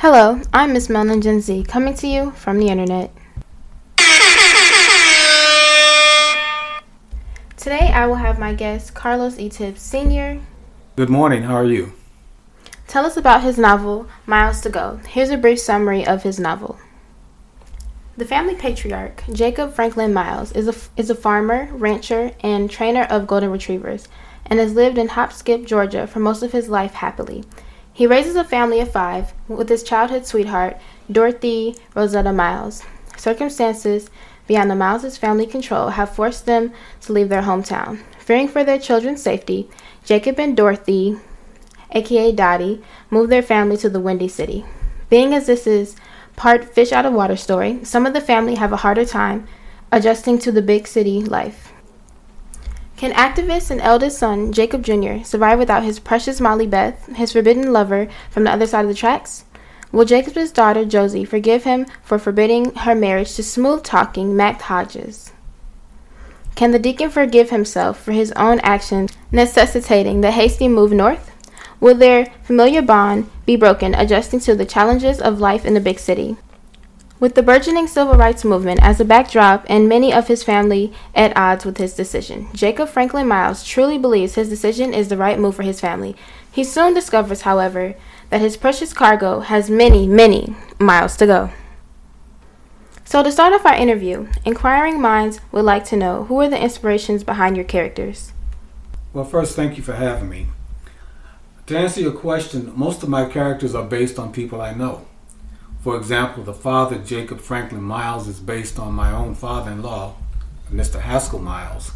Hello, I'm Miss Melanin Gen Z, coming to you from the internet. Today I will have my guest, Carlos E. Tibbs Sr. Good morning, how are you? Tell us about his novel, Miles to Go. Here's a brief summary of his novel. The family patriarch, Jacob Franklin Miles, is a, is a farmer, rancher, and trainer of golden retrievers, and has lived in Hopskip, Georgia for most of his life happily. He raises a family of five with his childhood sweetheart, Dorothy Rosetta Miles. Circumstances beyond the Miles' family control have forced them to leave their hometown. Fearing for their children's safety, Jacob and Dorothy, aka Dottie, move their family to the Windy City. Being as this is part fish out of water story, some of the family have a harder time adjusting to the big city life. Can activist and eldest son, Jacob Jr., survive without his precious Molly Beth, his forbidden lover from the other side of the tracks? Will Jacob's daughter, Josie, forgive him for forbidding her marriage to smooth talking Mac Hodges? Can the deacon forgive himself for his own actions necessitating the hasty move north? Will their familiar bond be broken adjusting to the challenges of life in the big city? With the burgeoning civil rights movement as a backdrop and many of his family at odds with his decision, Jacob Franklin Miles truly believes his decision is the right move for his family. He soon discovers, however, that his precious cargo has many, many miles to go. So, to start off our interview, inquiring minds would like to know who are the inspirations behind your characters? Well, first, thank you for having me. To answer your question, most of my characters are based on people I know. For example, the father, Jacob Franklin Miles, is based on my own father in law, Mr. Haskell Miles,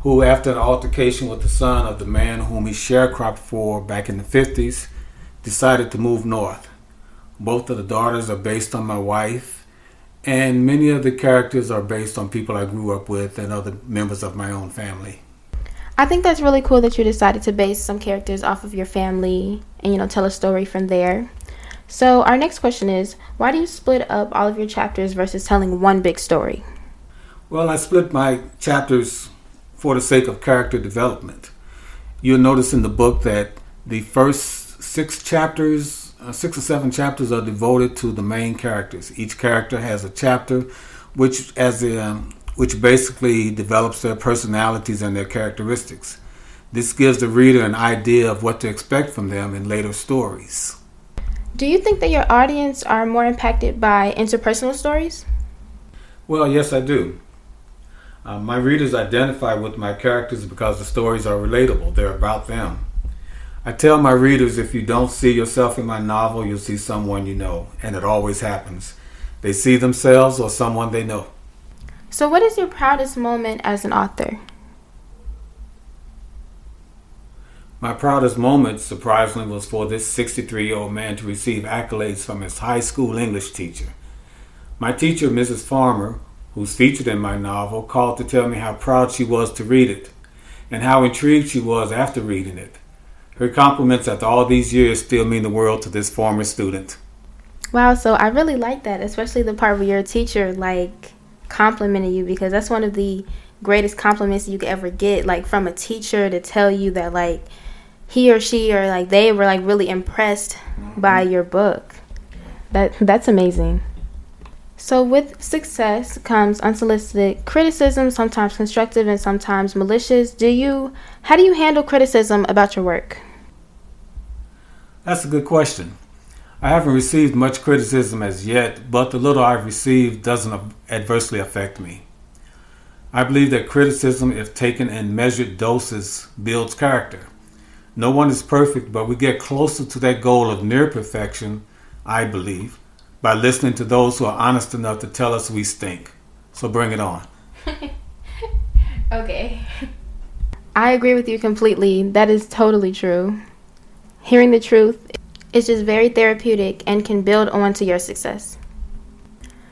who, after an altercation with the son of the man whom he sharecropped for back in the 50s, decided to move north. Both of the daughters are based on my wife, and many of the characters are based on people I grew up with and other members of my own family. I think that's really cool that you decided to base some characters off of your family and you know tell a story from there. So our next question is, why do you split up all of your chapters versus telling one big story? Well, I split my chapters for the sake of character development. You'll notice in the book that the first six chapters uh, six or seven chapters are devoted to the main characters. Each character has a chapter, which as a, um, which basically develops their personalities and their characteristics. This gives the reader an idea of what to expect from them in later stories. Do you think that your audience are more impacted by interpersonal stories? Well, yes, I do. Uh, my readers identify with my characters because the stories are relatable. They're about them. I tell my readers if you don't see yourself in my novel, you'll see someone you know, and it always happens. They see themselves or someone they know. So, what is your proudest moment as an author? My proudest moment, surprisingly, was for this 63 year old man to receive accolades from his high school English teacher. My teacher, Mrs. Farmer, who's featured in my novel, called to tell me how proud she was to read it and how intrigued she was after reading it. Her compliments after all these years still mean the world to this former student. Wow, so I really like that, especially the part where your teacher like complimented you because that's one of the greatest compliments you could ever get, like from a teacher to tell you that like he or she or like they were like really impressed mm-hmm. by your book. That that's amazing. So with success comes unsolicited criticism, sometimes constructive and sometimes malicious. Do you how do you handle criticism about your work? That's a good question. I haven't received much criticism as yet, but the little I've received doesn't adversely affect me. I believe that criticism, if taken in measured doses, builds character. No one is perfect, but we get closer to that goal of near perfection, I believe, by listening to those who are honest enough to tell us we stink. So bring it on. okay. I agree with you completely. That is totally true. Hearing the truth is just very therapeutic and can build on to your success.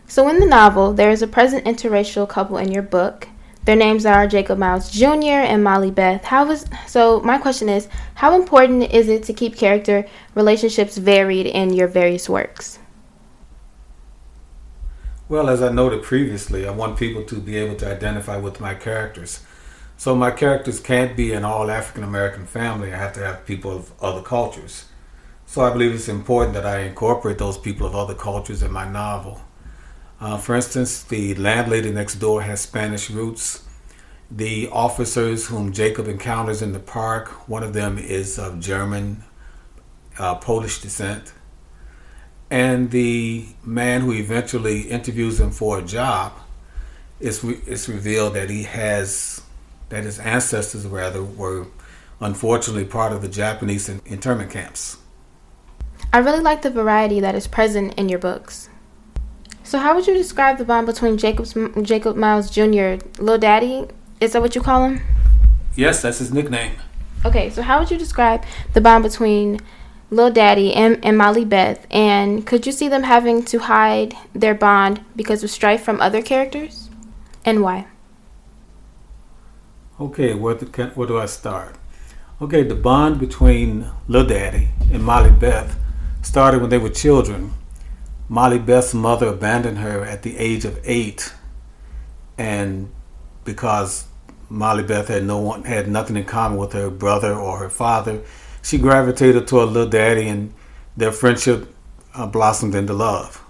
So, in the novel, there is a present interracial couple in your book. Their names are Jacob Miles Jr. and Molly Beth. How is so? My question is, how important is it to keep character relationships varied in your various works? Well, as I noted previously, I want people to be able to identify with my characters. So my characters can't be an all African American family. I have to have people of other cultures. So I believe it's important that I incorporate those people of other cultures in my novel. Uh, for instance, the landlady next door has Spanish roots. The officers whom Jacob encounters in the park, one of them is of German, uh, Polish descent. And the man who eventually interviews him for a job, it's, re- it's revealed that he has, that his ancestors rather, were unfortunately part of the Japanese internment camps. I really like the variety that is present in your books. So, how would you describe the bond between Jacob's, Jacob Miles Jr., Lil Daddy? Is that what you call him? Yes, that's his nickname. Okay, so how would you describe the bond between Lil Daddy and, and Molly Beth? And could you see them having to hide their bond because of strife from other characters? And why? Okay, where, the, where do I start? Okay, the bond between Lil Daddy and Molly Beth started when they were children. Molly Beth's mother abandoned her at the age of eight, and because Molly Beth had no one had nothing in common with her brother or her father, she gravitated toward Little Daddy, and their friendship uh, blossomed into love.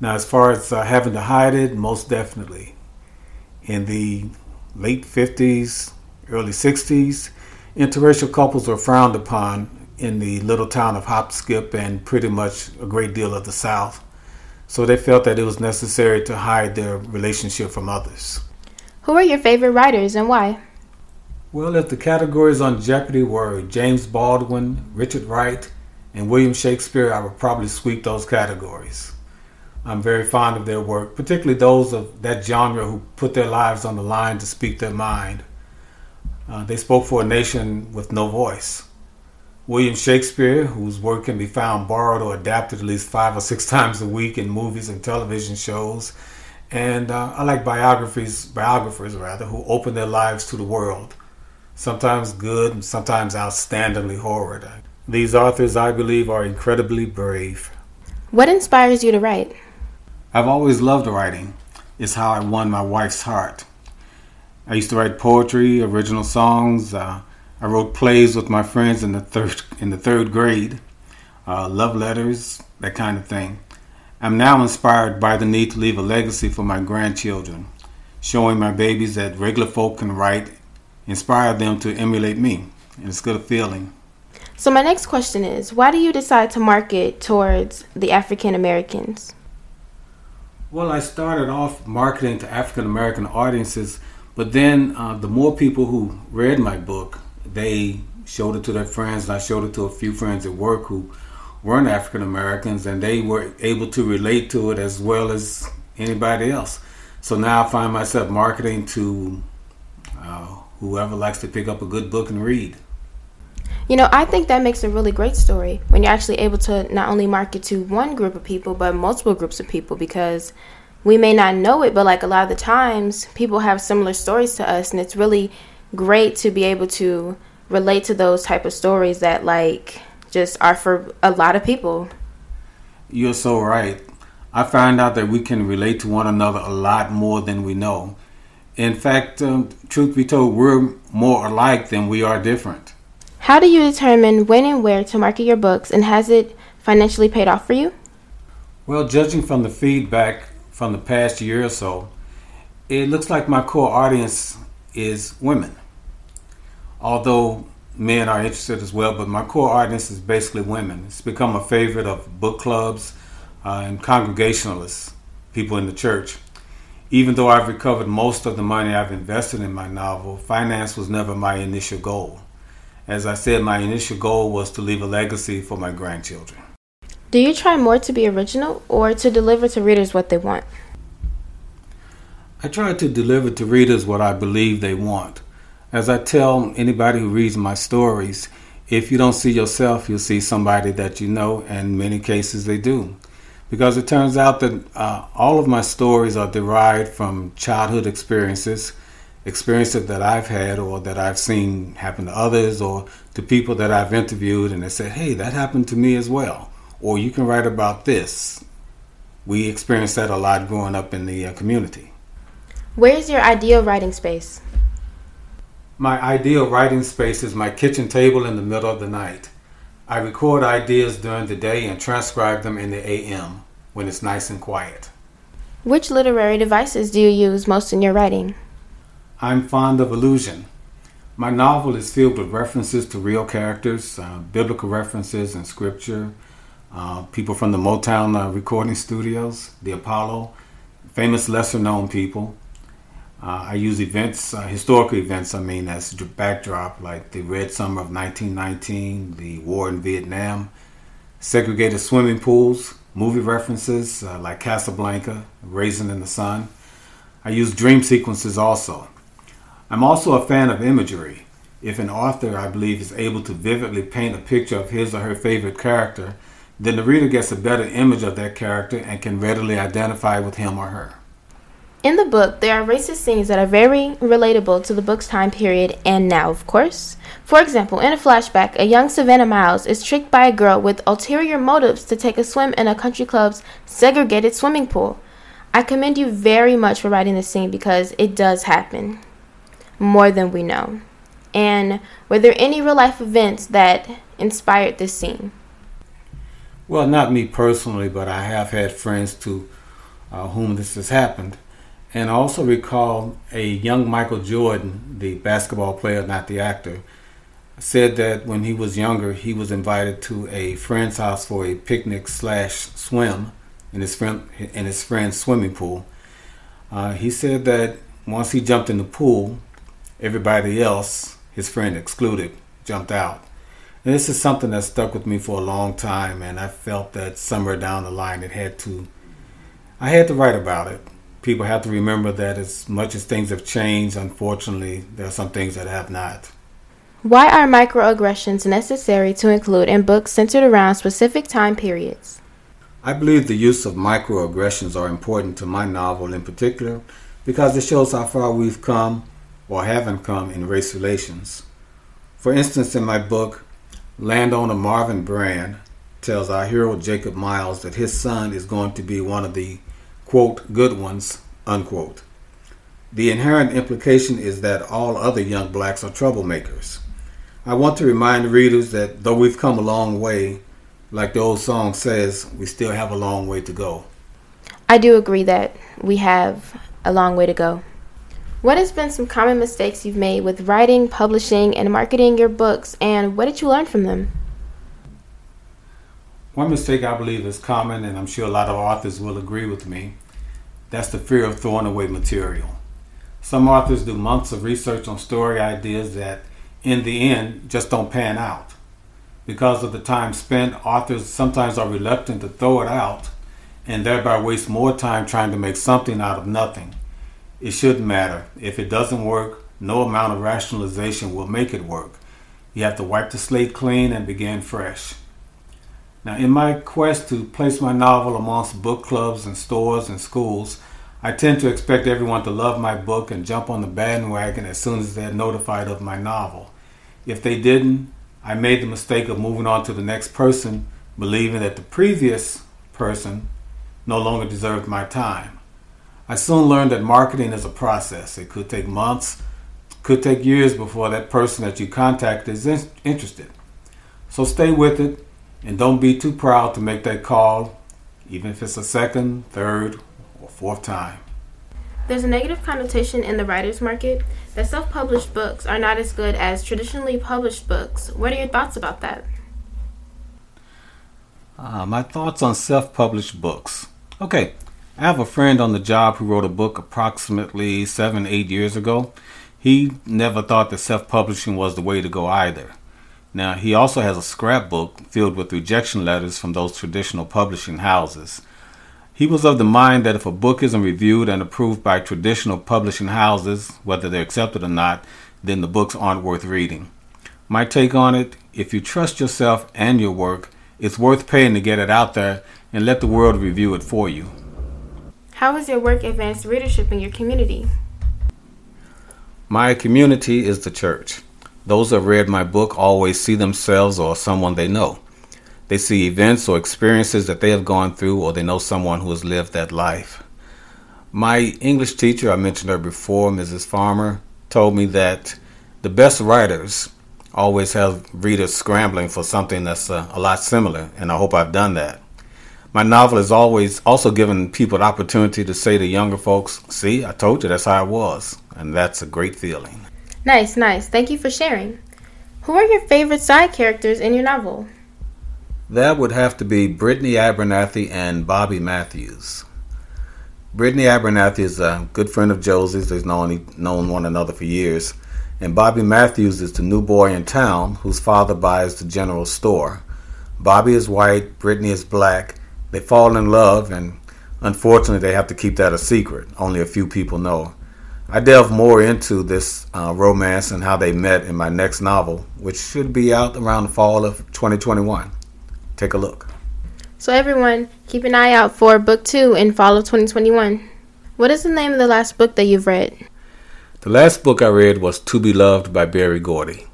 Now, as far as uh, having to hide it, most definitely. In the late 50s, early 60s, interracial couples were frowned upon in the little town of Hopskip and pretty much a great deal of the South. So they felt that it was necessary to hide their relationship from others. Who are your favorite writers and why? Well, if the categories on Jeopardy were James Baldwin, Richard Wright, and William Shakespeare, I would probably sweep those categories. I'm very fond of their work, particularly those of that genre who put their lives on the line to speak their mind. Uh, they spoke for a nation with no voice. William Shakespeare, whose work can be found borrowed or adapted at least five or six times a week in movies and television shows. And uh, I like biographies, biographers rather, who open their lives to the world. Sometimes good and sometimes outstandingly horrid. These authors, I believe, are incredibly brave. What inspires you to write? I've always loved writing. It's how I won my wife's heart. I used to write poetry, original songs, uh, I wrote plays with my friends in the third in the third grade, uh, love letters, that kind of thing. I'm now inspired by the need to leave a legacy for my grandchildren, showing my babies that regular folk can write, inspire them to emulate me, and it's a good feeling. So my next question is, why do you decide to market towards the African Americans? Well, I started off marketing to African American audiences, but then uh, the more people who read my book, they showed it to their friends, and I showed it to a few friends at work who weren't African Americans, and they were able to relate to it as well as anybody else. So now I find myself marketing to uh, whoever likes to pick up a good book and read. You know, I think that makes a really great story when you're actually able to not only market to one group of people, but multiple groups of people because we may not know it, but like a lot of the times, people have similar stories to us, and it's really great to be able to relate to those type of stories that like just are for a lot of people. You're so right. I find out that we can relate to one another a lot more than we know. In fact, um, truth be told, we're more alike than we are different. How do you determine when and where to market your books, and has it financially paid off for you? Well, judging from the feedback from the past year or so, it looks like my core audience is women. Although men are interested as well, but my core audience is basically women. It's become a favorite of book clubs uh, and congregationalists, people in the church. Even though I've recovered most of the money I've invested in my novel, finance was never my initial goal. As I said, my initial goal was to leave a legacy for my grandchildren. Do you try more to be original or to deliver to readers what they want? I try to deliver to readers what I believe they want. As I tell anybody who reads my stories, if you don't see yourself, you'll see somebody that you know, and in many cases they do. Because it turns out that uh, all of my stories are derived from childhood experiences, experiences that I've had or that I've seen happen to others or to people that I've interviewed, and they said, hey, that happened to me as well. Or you can write about this. We experienced that a lot growing up in the uh, community. Where's your ideal writing space? My ideal writing space is my kitchen table in the middle of the night. I record ideas during the day and transcribe them in the AM when it's nice and quiet. Which literary devices do you use most in your writing? I'm fond of allusion. My novel is filled with references to real characters, uh, biblical references and scripture, uh, people from the Motown uh, recording studios, the Apollo, famous lesser known people. Uh, I use events, uh, historical events, I mean, as backdrop, like the Red Summer of 1919, the war in Vietnam, segregated swimming pools, movie references uh, like Casablanca, Raisin in the Sun. I use dream sequences also. I'm also a fan of imagery. If an author, I believe, is able to vividly paint a picture of his or her favorite character, then the reader gets a better image of that character and can readily identify with him or her. In the book, there are racist scenes that are very relatable to the book's time period and now, of course. For example, in a flashback, a young Savannah Miles is tricked by a girl with ulterior motives to take a swim in a country club's segregated swimming pool. I commend you very much for writing this scene because it does happen more than we know. And were there any real life events that inspired this scene? Well, not me personally, but I have had friends to uh, whom this has happened. And I also recall a young Michael Jordan, the basketball player, not the actor, said that when he was younger, he was invited to a friend's house for a picnic slash swim in his friend in his friend's swimming pool. Uh, he said that once he jumped in the pool, everybody else, his friend excluded, jumped out. And this is something that stuck with me for a long time, and I felt that somewhere down the line it had to, I had to write about it. People have to remember that as much as things have changed, unfortunately, there are some things that have not. Why are microaggressions necessary to include in books centered around specific time periods? I believe the use of microaggressions are important to my novel in particular because it shows how far we've come or haven't come in race relations. For instance, in my book, landowner Marvin Brand tells our hero Jacob Miles that his son is going to be one of the quote good ones unquote. The inherent implication is that all other young blacks are troublemakers. I want to remind readers that though we've come a long way, like the old song says, we still have a long way to go. I do agree that we have a long way to go. What has been some common mistakes you've made with writing, publishing, and marketing your books, and what did you learn from them? One mistake I believe is common, and I'm sure a lot of authors will agree with me. That's the fear of throwing away material. Some authors do months of research on story ideas that, in the end, just don't pan out. Because of the time spent, authors sometimes are reluctant to throw it out and thereby waste more time trying to make something out of nothing. It shouldn't matter. If it doesn't work, no amount of rationalization will make it work. You have to wipe the slate clean and begin fresh. Now, in my quest to place my novel amongst book clubs and stores and schools, I tend to expect everyone to love my book and jump on the bandwagon as soon as they're notified of my novel. If they didn't, I made the mistake of moving on to the next person, believing that the previous person no longer deserved my time. I soon learned that marketing is a process. It could take months, could take years before that person that you contact is in- interested. So stay with it and don't be too proud to make that call, even if it's a second, third, or fourth time. There's a negative connotation in the writer's market that self published books are not as good as traditionally published books. What are your thoughts about that? Uh, my thoughts on self published books. Okay, I have a friend on the job who wrote a book approximately seven, eight years ago. He never thought that self publishing was the way to go either. Now, he also has a scrapbook filled with rejection letters from those traditional publishing houses. He was of the mind that if a book isn't reviewed and approved by traditional publishing houses, whether they're accepted or not, then the books aren't worth reading. My take on it if you trust yourself and your work, it's worth paying to get it out there and let the world review it for you. How has your work advanced readership in your community? My community is the church. Those who read my book always see themselves or someone they know. They see events or experiences that they have gone through, or they know someone who has lived that life. My English teacher, I mentioned her before, Mrs. Farmer, told me that the best writers always have readers scrambling for something that's uh, a lot similar, and I hope I've done that. My novel has always also given people the opportunity to say to younger folks, See, I told you that's how it was. And that's a great feeling. Nice, nice. Thank you for sharing. Who are your favorite side characters in your novel? That would have to be Brittany Abernathy and Bobby Matthews. Brittany Abernathy is a good friend of Josie's. They've known, known one another for years. And Bobby Matthews is the new boy in town whose father buys the general store. Bobby is white, Brittany is black. They fall in love, and unfortunately, they have to keep that a secret. Only a few people know. I delve more into this uh, romance and how they met in my next novel, which should be out around the fall of 2021. Take a look. So, everyone, keep an eye out for book two in fall of 2021. What is the name of the last book that you've read? The last book I read was To Be Loved by Berry Gordy.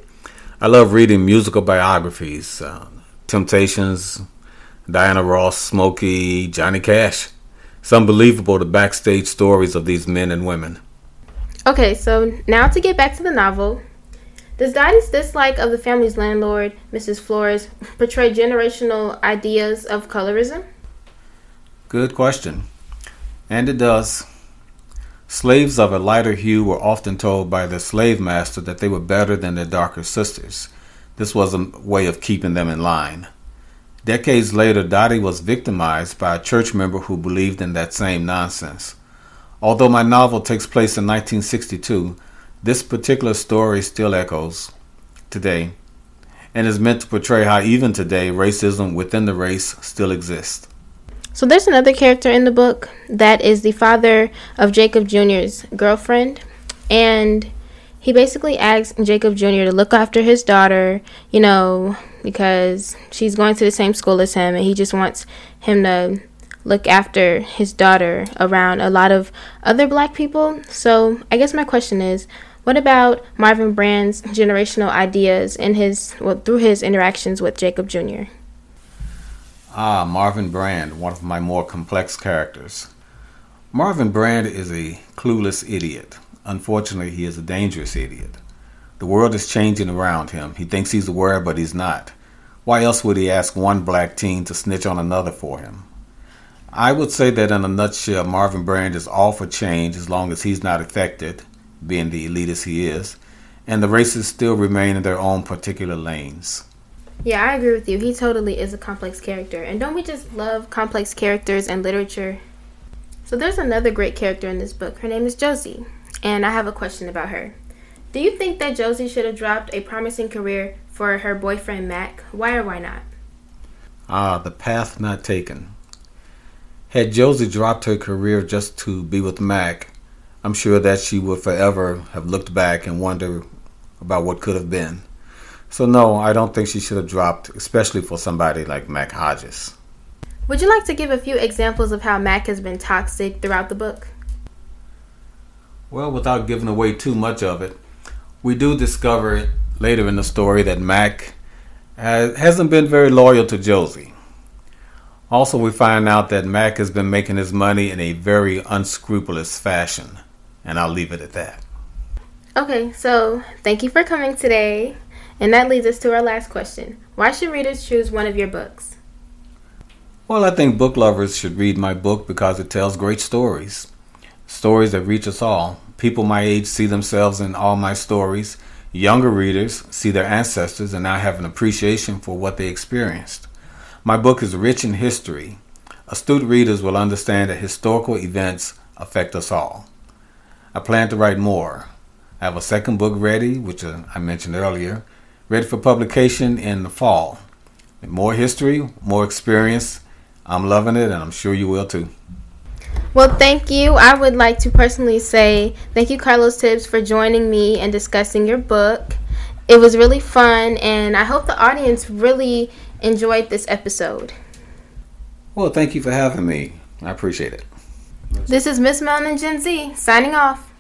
I love reading musical biographies, uh, Temptations, Diana Ross, Smokey, Johnny Cash. It's unbelievable the backstage stories of these men and women. Okay, so now to get back to the novel. Does Dottie's dislike of the family's landlord, Mrs. Flores, portray generational ideas of colorism? Good question. And it does. Slaves of a lighter hue were often told by their slave master that they were better than their darker sisters. This was a way of keeping them in line. Decades later, Dottie was victimized by a church member who believed in that same nonsense. Although my novel takes place in 1962, this particular story still echoes today and is meant to portray how even today racism within the race still exists. So there's another character in the book that is the father of Jacob Jr.'s girlfriend and he basically asks Jacob Jr. to look after his daughter, you know, because she's going to the same school as him and he just wants him to look after his daughter around a lot of other black people. So, I guess my question is what about Marvin Brand's generational ideas in his well, through his interactions with Jacob Jr.? Ah, Marvin Brand, one of my more complex characters. Marvin Brand is a clueless idiot. Unfortunately, he is a dangerous idiot. The world is changing around him. He thinks he's aware, but he's not. Why else would he ask one black teen to snitch on another for him? I would say that in a nutshell, Marvin Brand is all for change as long as he's not affected being the elitist he is, and the races still remain in their own particular lanes. Yeah, I agree with you. He totally is a complex character. And don't we just love complex characters and literature? So there's another great character in this book. Her name is Josie, and I have a question about her. Do you think that Josie should have dropped a promising career for her boyfriend Mac? Why or why not? Ah, the path not taken. Had Josie dropped her career just to be with Mac, I'm sure that she would forever have looked back and wonder about what could have been. So, no, I don't think she should have dropped, especially for somebody like Mac Hodges. Would you like to give a few examples of how Mac has been toxic throughout the book? Well, without giving away too much of it, we do discover later in the story that Mac hasn't been very loyal to Josie. Also, we find out that Mac has been making his money in a very unscrupulous fashion. And I'll leave it at that. Okay, so thank you for coming today. And that leads us to our last question Why should readers choose one of your books? Well, I think book lovers should read my book because it tells great stories. Stories that reach us all. People my age see themselves in all my stories. Younger readers see their ancestors and now have an appreciation for what they experienced. My book is rich in history. Astute readers will understand that historical events affect us all. I plan to write more. I have a second book ready, which uh, I mentioned earlier, ready for publication in the fall. More history, more experience. I'm loving it, and I'm sure you will too. Well, thank you. I would like to personally say thank you, Carlos Tibbs, for joining me and discussing your book. It was really fun, and I hope the audience really enjoyed this episode. Well, thank you for having me. I appreciate it. This is Miss Melanin Gen Z signing off.